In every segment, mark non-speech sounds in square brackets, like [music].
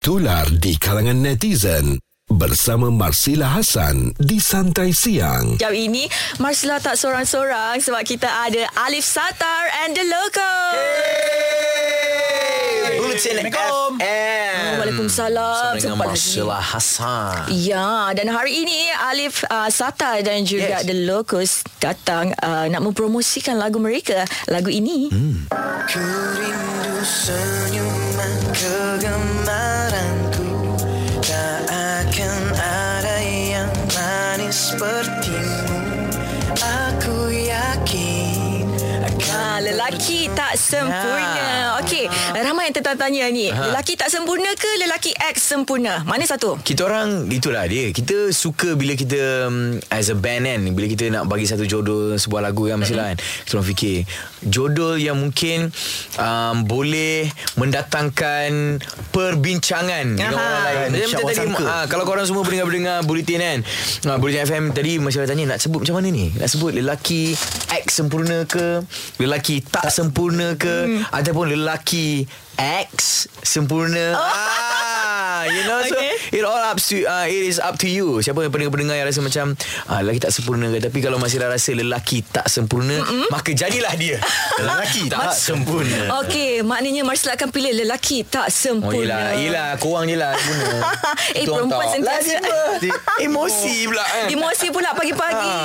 Tular di kalangan netizen bersama Marsila Hasan di Santai Siang. Jam ini Marsila tak seorang-seorang sebab kita ada Alif Satar and the Loco. Bulletin FM. Waalaikumsalam. Dengan Sempat lagi. Marsila Hassan. Ya, dan hari ini Alif uh, Satar dan juga Yes. The Locos datang uh, nak mempromosikan lagu mereka. Lagu ini. Hmm. Ku rindu senyuman kegemaranku sepertimu Aku yakin akan Ah, lelaki tak sempurna. Okey, ramai yang tertanya ni. Lelaki tak sempurna ke lelaki X sempurna? Mana satu? Kita orang itulah dia. Kita suka bila kita um, as a band kan, bila kita nak bagi satu jodoh sebuah lagu kan Marsila kan. Kita orang fikir jodoh yang mungkin um, boleh mendatangkan perbincangan dengan Aha. orang lain. Macam, tadi ah, kalau korang semua pendengar-pendengar Bulletin kan. Ah, Bulletin FM tadi Marsila tanya nak sebut macam mana ni? Nak sebut lelaki X sempurna ke? Lelaki tak sempurna ke? Hmm. Ataupun lelaki X sempurna? Ah, you know so Okay. it all up to uh, it is up to you. Siapa yang pendengar-pendengar yang rasa macam ah, lelaki tak sempurna ke tapi kalau masih dah rasa lelaki tak sempurna Mm-mm. maka jadilah dia. [laughs] Lelaki tak sempurna. Okey, maknanya Marsila akan pilih lelaki tak Oh sempurna. yelah, yelah korang je lah sempurna. [laughs] eh, perempuan tak. sentiasa... Emosi pula kan. Emosi pula pagi-pagi.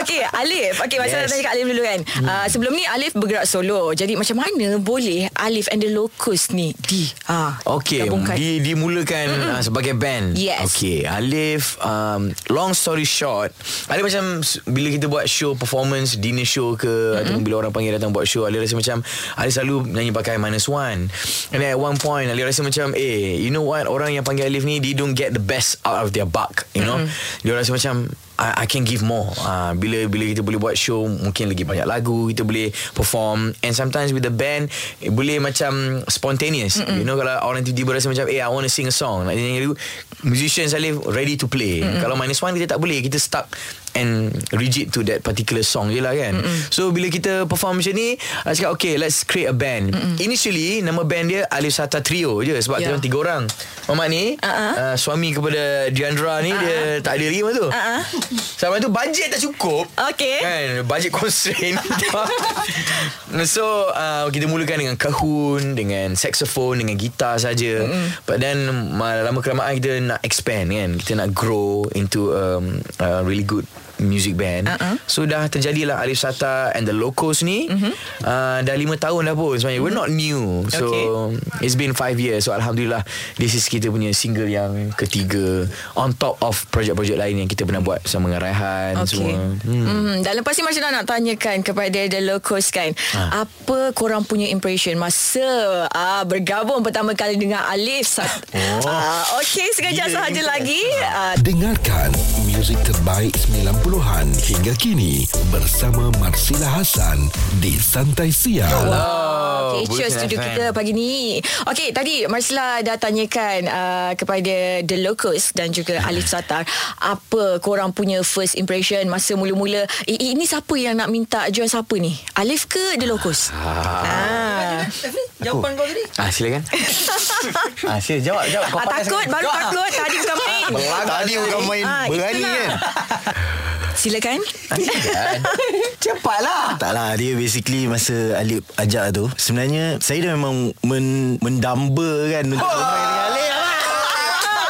Okey, Alif. Okey, masa yes. Tanya kat Alif dulu kan. Hmm. Uh, sebelum ni Alif bergerak solo. Jadi macam mana boleh Alif and the Locust ni di uh, Okay gabungkan? di, Dimulakan uh, sebagai band Yes. Okay Alif um, Long story short Alif macam Bila kita buat show Performance Dinner show ke mm-hmm. Ataupun bila orang panggil datang Buat show Alif rasa macam Alif selalu nyanyi pakai minus one And then at one point Alif rasa macam Eh you know what Orang yang panggil Alif ni They don't get the best Out of their buck You know mm-hmm. Dia rasa macam I, I can give more. Uh, Bila bila kita boleh buat show Mungkin lagi banyak lagu Kita boleh perform. And sometimes with the band eh, Boleh macam Spontaneous. Mm-mm. You know kalau orang tiba-tiba rasa macam Eh I want to sing a song. Nak nyanyi lagu Musicians Alif ready to play. Mm-mm. Kalau minus one kita tak boleh. Kita stuck And rigid to that particular song je lah kan Mm-mm. So bila kita perform macam ni I cakap okay let's create a band Mm-mm. Initially Nama band dia Alif Sata Trio je Sebab Yeah. kita tiga orang Mamat ni Uh-uh. uh, Suami kepada Diandra ni uh-uh. Dia tak ada lagi masa tu Uh-uh. Sama tu bajet tak cukup Okey. Kan Bajet constraint [laughs] So uh, Kita mulakan dengan kahun Dengan saxophone Dengan gitar saja. mm But then ma- Lama kelamaan kita nak expand kan Kita nak grow Into um, a really good music band Uh-uh. So dah terjadilah Alif Sata And the Locos ni mm-hmm. uh, Dah lima tahun dah pun Sebenarnya mm-hmm. We're not new So Okay. It's been five years So Alhamdulillah This is kita punya single yang ketiga On top of projek-projek lain Yang kita pernah buat Sama dengan Raihan Okey. semua Hmm. hmm. Dan lepas ni Marsila nak tanyakan kepada The Locust kan. Ha. Apa korang punya impression masa ah, bergabung pertama kali dengan Alif? Sat- Oh. Ah, Okey, sekejap sahaja lagi. Ah, Dengarkan muzik terbaik 90-an hingga kini bersama Marsila Hasan di Santai Siang. Wow. Okay, cheers Bulletin studio FM. kita pagi ni. Okey, tadi Marsila dah tanyakan uh, kepada The Locust dan juga Alif Satar apa korang punya first impression masa mula-mula. Eh, ini siapa yang nak minta join siapa ni? Alif ke The Locust? Ah. Jawapan kau tadi Ah silakan. [laughs] Ah, sila jawab, jawab. Kau Ah, takut, baru takut. Tadi bukan main. [laughs] Tadi bukan main Ah, berani itulah. kan. [laughs] Silakan. Cepatlah. Taklah dia basically masa Alip ajak tu sebenarnya saya dah memang men, mendamba kan untuk [laughs] bermain dengan Alip.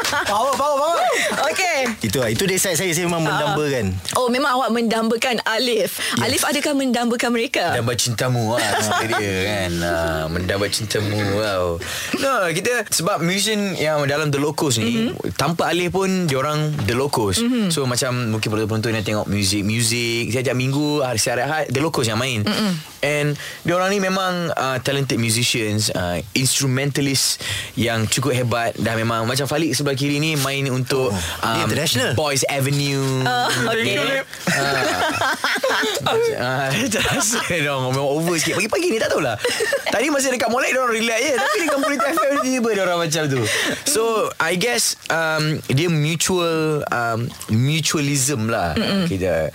Power, power, power. Okey. Itu lah. Itu dia saya, saya, saya memang mendamba kan. Oh, memang awak mendambakan Alif. Ya. Alif adakah mendambakan mereka? Mendamba cintamu [laughs] lah dia kan ah, Mendamba cintamu wow. No kita Sebab musician Yang dalam The Locos ni mm-hmm. Tanpa Alif pun Diorang The Locos mm-hmm. So macam Mungkin penonton yang tengok Music Music Setiap minggu Hari Sehari-hari The Locos yang main mm-hmm. And Diorang ni memang uh, Talented musicians uh, Instrumentalist Yang cukup hebat. Dah memang Macam Falik sebelah kiri ni Main untuk dia international. Boys Avenue. Oh, okay. Ah. [laughs] Ah, dong Memang over sikit. Pagi-pagi ni tak tahulah. Tadi masa dekat Molek Diorang relax je. Tapi dekat Politik FM ni Tiba-tiba diorang macam tu. So I guess um, Dia mutual um, Mutualism lah. Mm-mm. Kita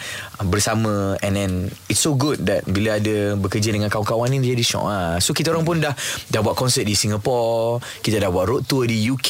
Bersama And then It's so good that Bila ada Bekerja dengan kawan-kawan ni jadi syok lah So kita orang pun dah Dah buat konsert di Singapore Kita dah buat road tour di UK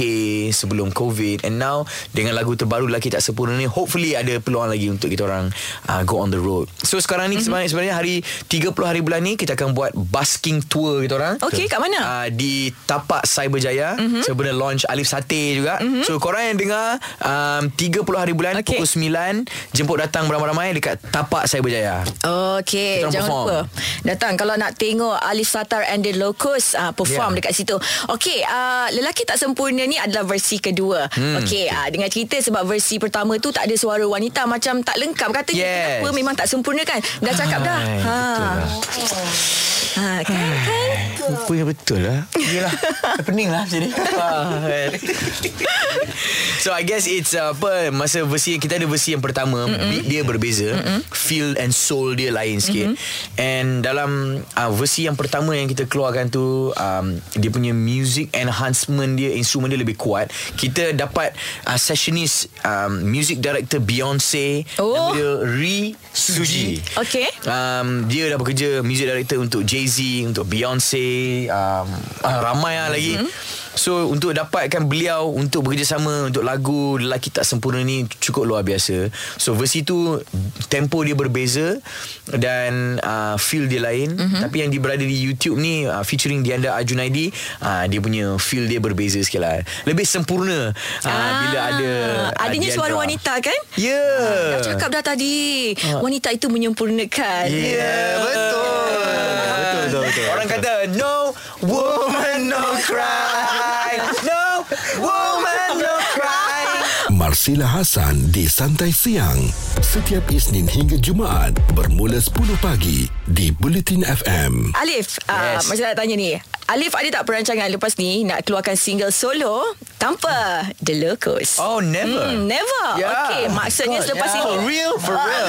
Sebelum COVID And now Dengan lagu terbaru Lelaki Tak Sempurna ni Hopefully ada peluang lagi Untuk kita orang uh, Go on the road So sekarang ni mm-hmm. sebenarnya hari 30 hari bulan ni kita akan buat busking tour kita orang. Okey, kat mana? Uh, di Tapak Cyberjaya. Mm-hmm. Sebenarnya launch Alif Sate juga. Mm-hmm. So korang yang dengar um, 30 hari bulan Okey. pukul 9 jemput datang beramai-ramai dekat Tapak Cyberjaya. Okey, Kita orang jangan perform. lupa datang kalau nak tengok Alif Satar and the Locust uh, perform Yeah. dekat situ. Okey, uh, lelaki tak sempurna ni adalah versi kedua. Hmm. Okey, uh, dengan cerita sebab versi pertama tu tak ada suara wanita macam tak lengkap katanya Yes. kenapa memang tak sempurna kan? Dah cakap dah. Hai, betul lah. Ha, kan, kan? Apa yang betul lah Yelah Pening lah macam ni [laughs] So I guess it's uh, apa Masa versi Kita ada versi yang pertama. Beat dia berbeza mm-hmm. Feel and soul dia lain sikit mm-hmm. And dalam uh, Versi yang pertama Yang kita keluarkan tu um, Dia punya music enhancement dia Instrumen dia lebih kuat Kita dapat uh, Sessionist um, Music director Beyonce Oh. Nama dia Ri Suji Okey. um, Dia dah bekerja Music director untuk Jay-Z Untuk Beyonce um, uh, Ramai lah lagi Mm-hmm. So untuk dapatkan beliau Untuk bekerjasama Untuk lagu Lelaki Tak Sempurna ni Cukup luar biasa So versi tu Tempo dia berbeza Dan uh, Feel dia lain Mhm. mm-hmm. Tapi yang dia berada di YouTube ni uh, Featuring Dianda Ajunaidi uh, Dia punya feel dia berbeza sikit lah Lebih sempurna uh, Bila ada uh, Adanya Diandra. suara wanita kan? Ya yeah. Dah cakap dah tadi. Wanita itu menyempurnakan. Ya yeah, betul. Betul, betul, betul. Orang kata no woman no cry. No woman no cry. Marsila Hasan di Santai Siang setiap Isnin hingga Jumaat bermula 10 pagi di Bulletin FM. Alif, yes. uh, macam nak tanya ni. Alif ada tak perancangan lepas ni nak keluarkan single solo tanpa The Locust? Oh never. Hmm, never. Yeah. Okay, maksudnya God, selepas yeah. ini. For real, for real.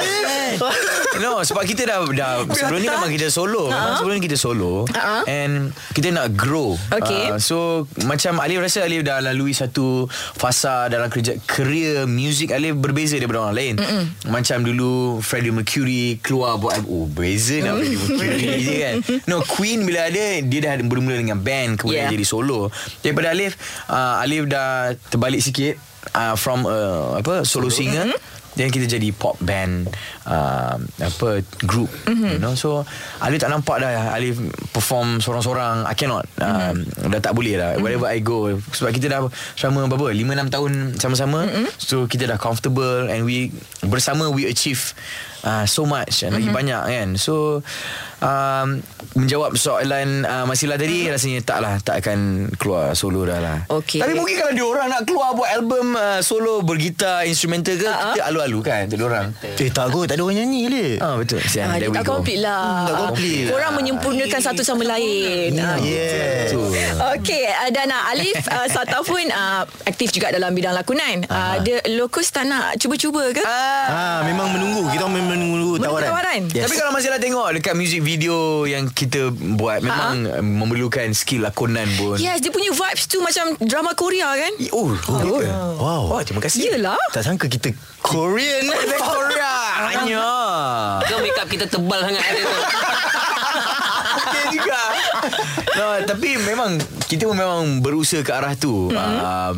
Ah. [laughs] no, sebab kita dah dah sebelum ni memang kita solo. Memang sebelum ni kita solo. Ha. And kita nak grow. Okay. Uh, so macam Alif rasa Alif dah lalui satu fasa dalam kerja career music Alif berbeza daripada orang lain. Mm-mm. Macam dulu Freddie Mercury keluar buat album. Oh, beza nak Freddie Mercury je [laughs] kan. No, Queen bila ada dia dah bermula dengan band kemudian Yeah. jadi solo. Daripada Alif uh, Alif dah terbalik sikit uh, from uh, apa solo singer. Dan kita jadi pop band uh, apa group mm-hmm. you know so Alif tak nampak dah Alif perform sorang-sorang I cannot um, mm-hmm. dah tak boleh lah wherever I go sebab kita dah sama berapa 5 6 tahun sama-sama mm-hmm. so kita dah comfortable and we bersama we achieve uh, so much and lagi banyak kan so um, menjawab soalan uh, Masila tadi rasanya tak lah tak akan keluar solo dah lah Okey. tapi mungkin kalau dia orang nak keluar buat album uh, solo bergitar instrumental ke Ha-ha. kita alu-alu kan dia orang Eh tak kot Tak ada orang nyanyi le Ah betul. Sian, Ah, dia tak komplit lah. tak komplit. Korang menyempurnakan satu sama lain. Ah, Yeah Betul. Okey, uh, dan uh, Alif [laughs] uh, Sata pun uh, aktif juga dalam bidang lakonan. Uh, dia Locust tak nak cuba-cuba ke? Ah, memang menunggu Kita orang memang menunggu tawaran, tawaran. Yes. Tapi kalau masih nak tengok dekat music video yang kita buat memang uh, memerlukan skill lakonan pun. Yes, dia punya vibes tu macam drama Korea kan? Oh, oh, Wow oh, terima kasih. Yelah. Tak sangka kita Korean [laughs] Korea. Hanya. Kau make up kita tebal sangat hari tu. No, tapi memang kita pun memang berusaha ke arah tu. Mm-hmm. Um,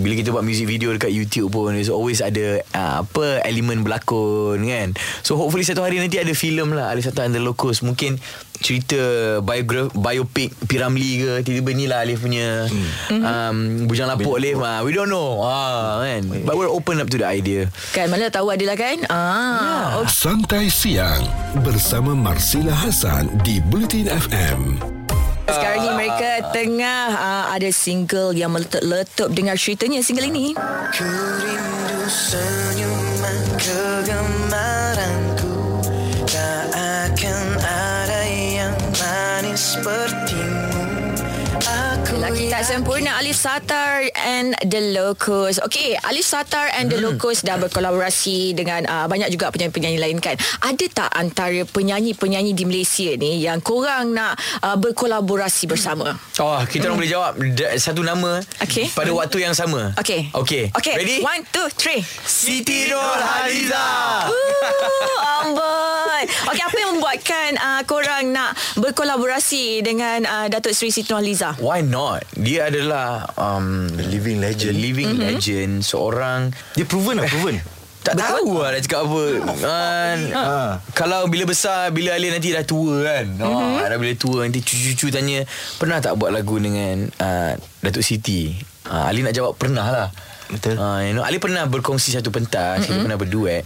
bila kita buat music video dekat YouTube pun there's always ada uh, apa elemen berlakon kan. So hopefully satu hari nanti ada filem lah Alif Satan and the Locust mungkin cerita biogra- biopic Piramli ke tiba-tiba ni lah Alif punya mm. um, Bujang Lapuk Alif ah, we don't know ah, kan but we're open up to the idea Kan mana tahu adalah kan? Ah, okay. Santai Siang bersama Marsila Hasan di Bulletin FM. Sekarang ni mereka tengah uh, ada single yang meletup-letup dengar ceritanya single ini. Ku rindu senyuman kegemaranku. Tak akan ada yang manis sepertimu. Lelaki Lelaki tak sempurna Alif Satar and The Locos. Okey, Alif Satar and The Locos dah berkolaborasi dengan uh, banyak juga penyanyi-penyanyi lain kan. Ada tak antara penyanyi-penyanyi di Malaysia ni yang korang nak uh, berkolaborasi bersama? Oh, kita orang boleh jawab satu nama Okey. pada waktu yang sama. Okey. Okey. Okey. Ready? One, two, three. Siti Nurhaliza. Ooh, amboi. Okey, apa yang membuatkan uh, korang nak berkolaborasi dengan uh, Datuk Seri Siti Nurhaliza? Why not? Dia adalah um, living the legend. living mm-hmm. legend seorang Dia proven lah, proven. tak tahu lah nak cakap apa kan, Ha. Kalau bila besar Bila Alin nanti dah tua kan mm-hmm. oh, Dah bila tua Nanti cucu-cucu tanya Pernah tak buat lagu dengan uh, Datuk Siti uh, Alin nak jawab pernah lah Betul. uh, you know, Alin pernah berkongsi satu pentas mm-hmm. Kita pernah berduet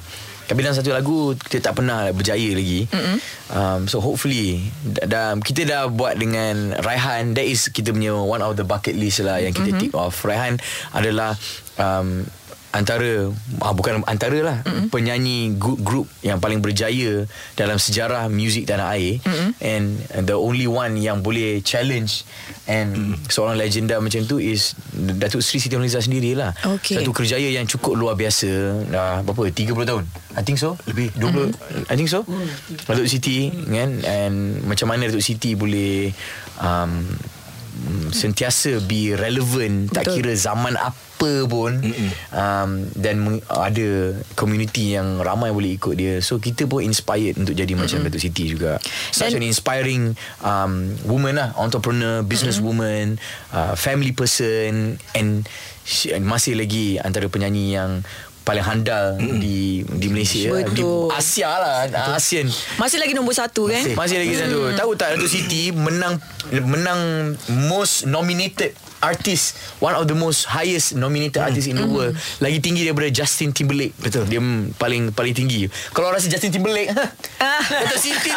tapi dalam satu lagu Kita tak pernah berjaya lagi mm-hmm. um, So hopefully da, Kita dah buat dengan Raihan That is kita punya One of the bucket list lah Yang kita mm-hmm. tick off Raihan adalah um, Antara ah, Bukan antara lah mm-hmm. Penyanyi group, group Yang paling berjaya Dalam sejarah Muzik tanah air mm-hmm. And the only one Yang boleh challenge And mm. Seorang legenda macam tu Is Datuk Seri Siti Nurhaliza sendirilah Okey. Satu kerjaya yang cukup luar biasa Dah berapa 30 tahun I think so Lebih 20 mm-hmm. I think so Datuk Siti kan And macam mana Datuk Siti boleh um, Sentiasa be relevant Tak Betul. kira zaman apa pun um, Dan ada Community yang ramai boleh ikut dia. So kita pun inspired Untuk jadi macam Datuk Siti juga. Such Dan- an inspiring um, Woman lah Entrepreneur Business woman uh, Family person And she, masih lagi Antara penyanyi yang paling handal di di Malaysia. Lah. di Betul. Asia lah ASEAN Masih lagi nombor satu kan? masih lagi satu. Tahu tak Datuk Siti Menang Menang Most nominated Artist One of the most Highest nominated artist In the world Lagi tinggi daripada Justin Timberlake Betul. Dia mm, paling Paling tinggi Kalau rasa Justin Timberlake Ah. [laughs] Datuk Siti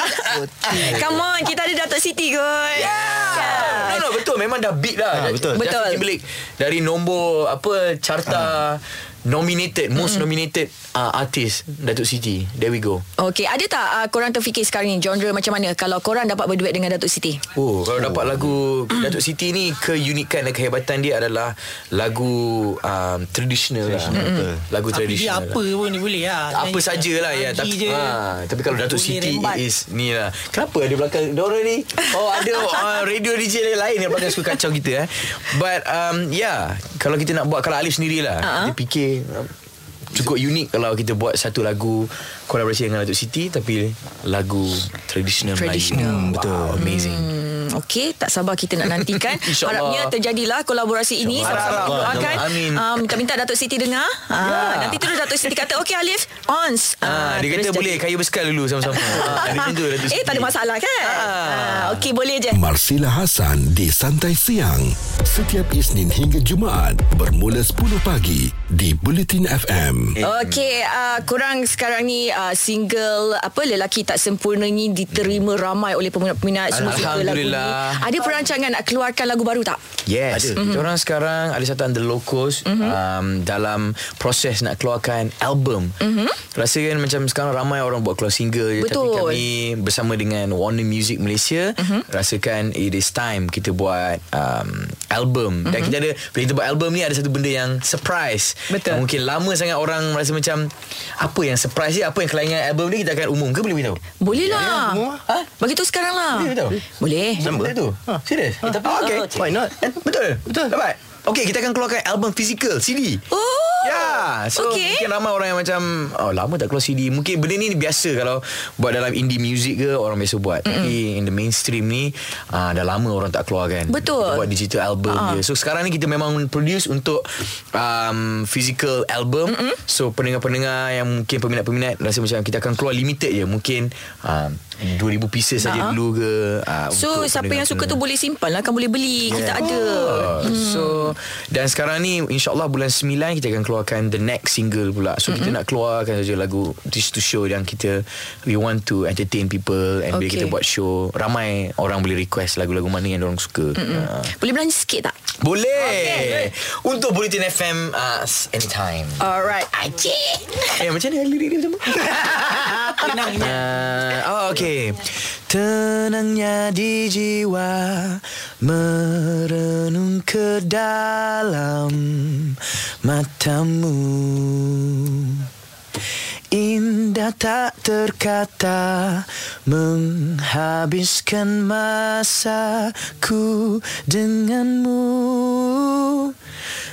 [laughs] Come on, kita ada Datuk Siti kot. Yeah. No no betul Memang dah beat lah Ha, betul. Justin Betul. Timberlake Dari nombor Apa Carta Nominated Most nominated uh, Artist Datuk Siti There we go Okey, ada tak uh, korang terfikir sekarang ni genre macam mana kalau korang dapat berduet dengan Datuk Siti? Oh, kalau dapat lagu Datuk Siti ni keunikan dan kehebatan dia adalah lagu um, tradisional lah. Betul. Lagu Tapi dia tradisional. apa pun dia boleh lah Apa Nyanyi sajalah ya tapi je. ha, tapi kalau Datuk Siti is ni lah. Kenapa ada belakang Dora ni? Oh ada uh, radio DJ lain yang belakang suka kacau kita eh. But um yeah, kalau kita nak buat kalau Alif sendirilah, uh-huh. kita fikir cukup unik kalau kita buat satu lagu kolaborasi dengan Datuk Siti tapi lagu tradisional Melayu. Tradisional. Hmm, betul. Amazing. Hmm, Okey, tak sabar kita nak nantikan. [laughs] InsyaAllah. Harapnya terjadilah kolaborasi ini. Sama-sama doakan. Amin. Um, minta-minta Datuk Siti dengar. Ah, nanti terus Datuk Siti kata, okey Alif, ons. Ah, dia terus kata jadi. boleh kayu bersekal dulu sama-sama. [laughs] ah, dia macam tu Datuk Eh, tak ada masalah kan? Ah. Okey, boleh je. Marsila Hassan di Santai Siang. Setiap Isnin hingga Jumaat bermula 10 pagi di Bulletin FM. Okey, uh, korang sekarang ni uh, single apa lelaki tak sempurna ni diterima ramai oleh peminat-peminat semua suka lagu ni. Alhamdulillah. Ada perancangan nak keluarkan lagu baru tak? Yes Ada mm-hmm. Orang sekarang Ada satu The Locos mm-hmm. um, Dalam proses nak keluarkan album mm-hmm. Rasa kan macam sekarang Ramai orang buat keluar single je Betul. Tapi kami Bersama dengan Warner Music Malaysia mm-hmm. Rasakan It is time Kita buat um, Album mm-hmm. Dan kita ada Bila kita buat album ni Ada satu benda yang Surprise Betul. Mungkin lama sangat orang Merasa macam Apa yang surprise dia Apa yang kelainan album ni Kita akan umum ke boleh beritahu Boleh lah. Ha? Bagi tu sekarang lah. Boleh beritahu Boleh. Nama tu? Ha. Serius? Ha. Tapi okay. Why not? Betul? Betul. Dapat? Okay, kita akan keluarkan album physical, CD. Oh. Ya, so Okay. mungkin ramai orang yang macam oh lama tak keluar CD. Mungkin benda ni biasa kalau buat dalam indie music ke orang biasa buat. Mm-hmm. Tapi in the mainstream ni uh, dah lama orang tak keluar kan. Betul. Kita buat digital album Ah. uh. je. So sekarang ni kita memang produce untuk um, physical album. Mm-hmm. So pendengar-pendengar yang mungkin peminat-peminat rasa macam kita akan keluar limited je. Mungkin um, 2000 pieces saja Ah. dulu ke. Uh, So siapa yang suka tu boleh simpan lah kan boleh beli. Kita ada. Hmm. So Dan sekarang ni InsyaAllah bulan 9 Kita akan keluarkan The next single pula So mm-hmm. kita nak keluarkan saja lagu Just to show Yang kita We want to entertain people And bila Okay. kita buat show Ramai orang boleh request Lagu-lagu mana yang orang suka uh, Boleh belanja sikit tak? Boleh Untuk Bulletin FM uh, Anytime Alright. Acik. Eh macam mana lirik dia pertama? uh, [laughs] oh okay Tenangnya di jiwa Merenung ke dalam matamu. Indah tak terkata Menghabiskan masaku denganmu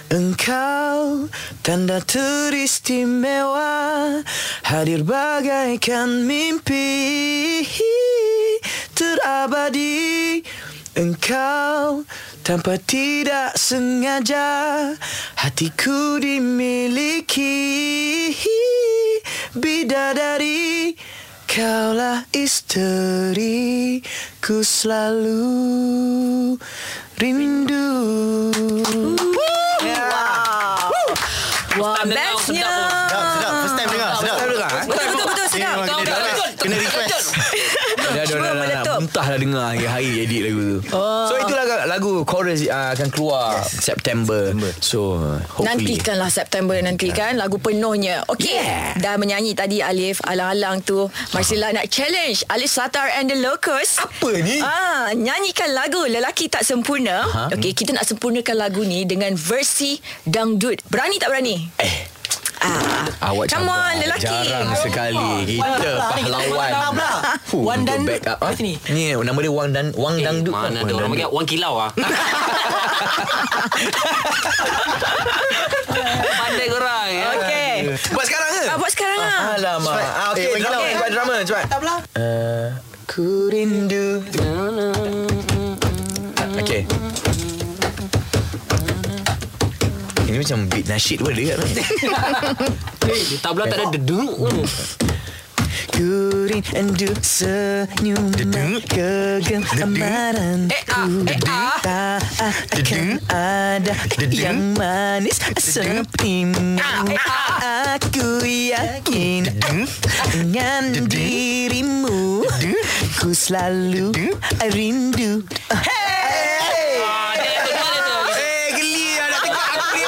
Engkau tanda teristimewa Hadir bagaikan mimpi. Terabadi Engkau tanpa tidak sengaja Hatiku dimiliki. Bidadari Kaulah isteri Ku selalu rindu. Wah, time dengar, dah dengar hari-hari [laughs] edit lagu tu. Oh. So itulah lagu chorus uh, akan keluar September. September. So hopefully. Nantikanlah September nanti kan lagu penuhnya. Okey. Yeah. Dah menyanyi tadi Alif alang-alang tu. Marcella nak challenge Alif Satar and the Locust. Apa ni? Ah, nyanyikan lagu Lelaki Tak Sempurna. Aha. Okey, kita nak sempurnakan lagu ni dengan versi dangdut. Berani tak berani? Eh. Ah, Awak Come on, lelaki. Jarang sekali kita pahlawan. Fuh, Wan untuk Dangdut. back up. Kat ah. sini. Ni nama dia Wang Dan Wang Eh, Dangdut. Mana Wang ada orang panggil Wan Kilau ah. [laughs] Pandai korang ya. Okey. Buat sekarang ke? Ah, buat sekarang ah. Alamak. Ah, okey, Eh, bagi drama, lawan. cepat drama, cepat. Tak belah. Uh, ku rindu. Okey. Ini macam beat nasyid pun dia kat ni. Tabla tak ada dedung. Ku rindu senyum kegemaran Eh, ah, eh, ah. Tak akan ada yang manis sepertimu Aku yakin dengan dirimu Ku selalu rindu Hey! Ah, dia yang kedua dia tu. Eh, geli lah nak tengok aku ni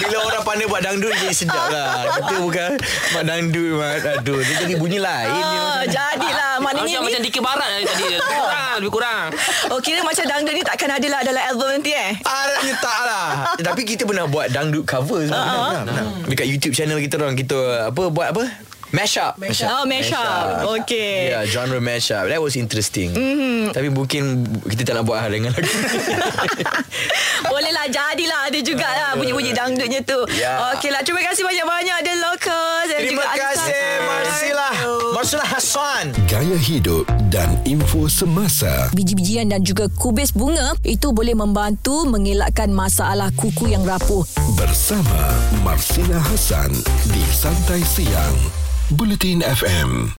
Bila orang pandai buat dangdut Jadi sedap lah. Kita bukan Mak dangdut mak Aduh. Dia jadi bunyi lain. Ah, jadilah. Maknanya Macam macam dikir barat tadi. [laughs] Kurang, lebih kurang. Oh kira macam dangdut ni takkan ada lah dalam album nanti eh? Harapnya tak lah. [laughs] Tapi kita pernah buat dangdut cover uh-huh. Dekat YouTube channel kita orang Kita apa buat apa Mashup Mashup Oh mashup Okay Yeah, genre mashup. That was interesting. Mm-hmm. Tapi mungkin kita tak nak buat hal dengan lagu. [laughs] Boleh lah jadilah Ada jugalah Bunyi-bunyi dangdutnya tu Ya. Okey lah Terima kasih banyak-banyak The Locals dan Terima juga kasih. Marcella. Marcella Hassan. Gaya hidup dan info semasa. Biji-bijian dan juga kubis bunga Itu boleh membantu Mengelakkan masalah kuku yang rapuh Bersama Marcina Hassan di Santai Siang. Bulletin FM.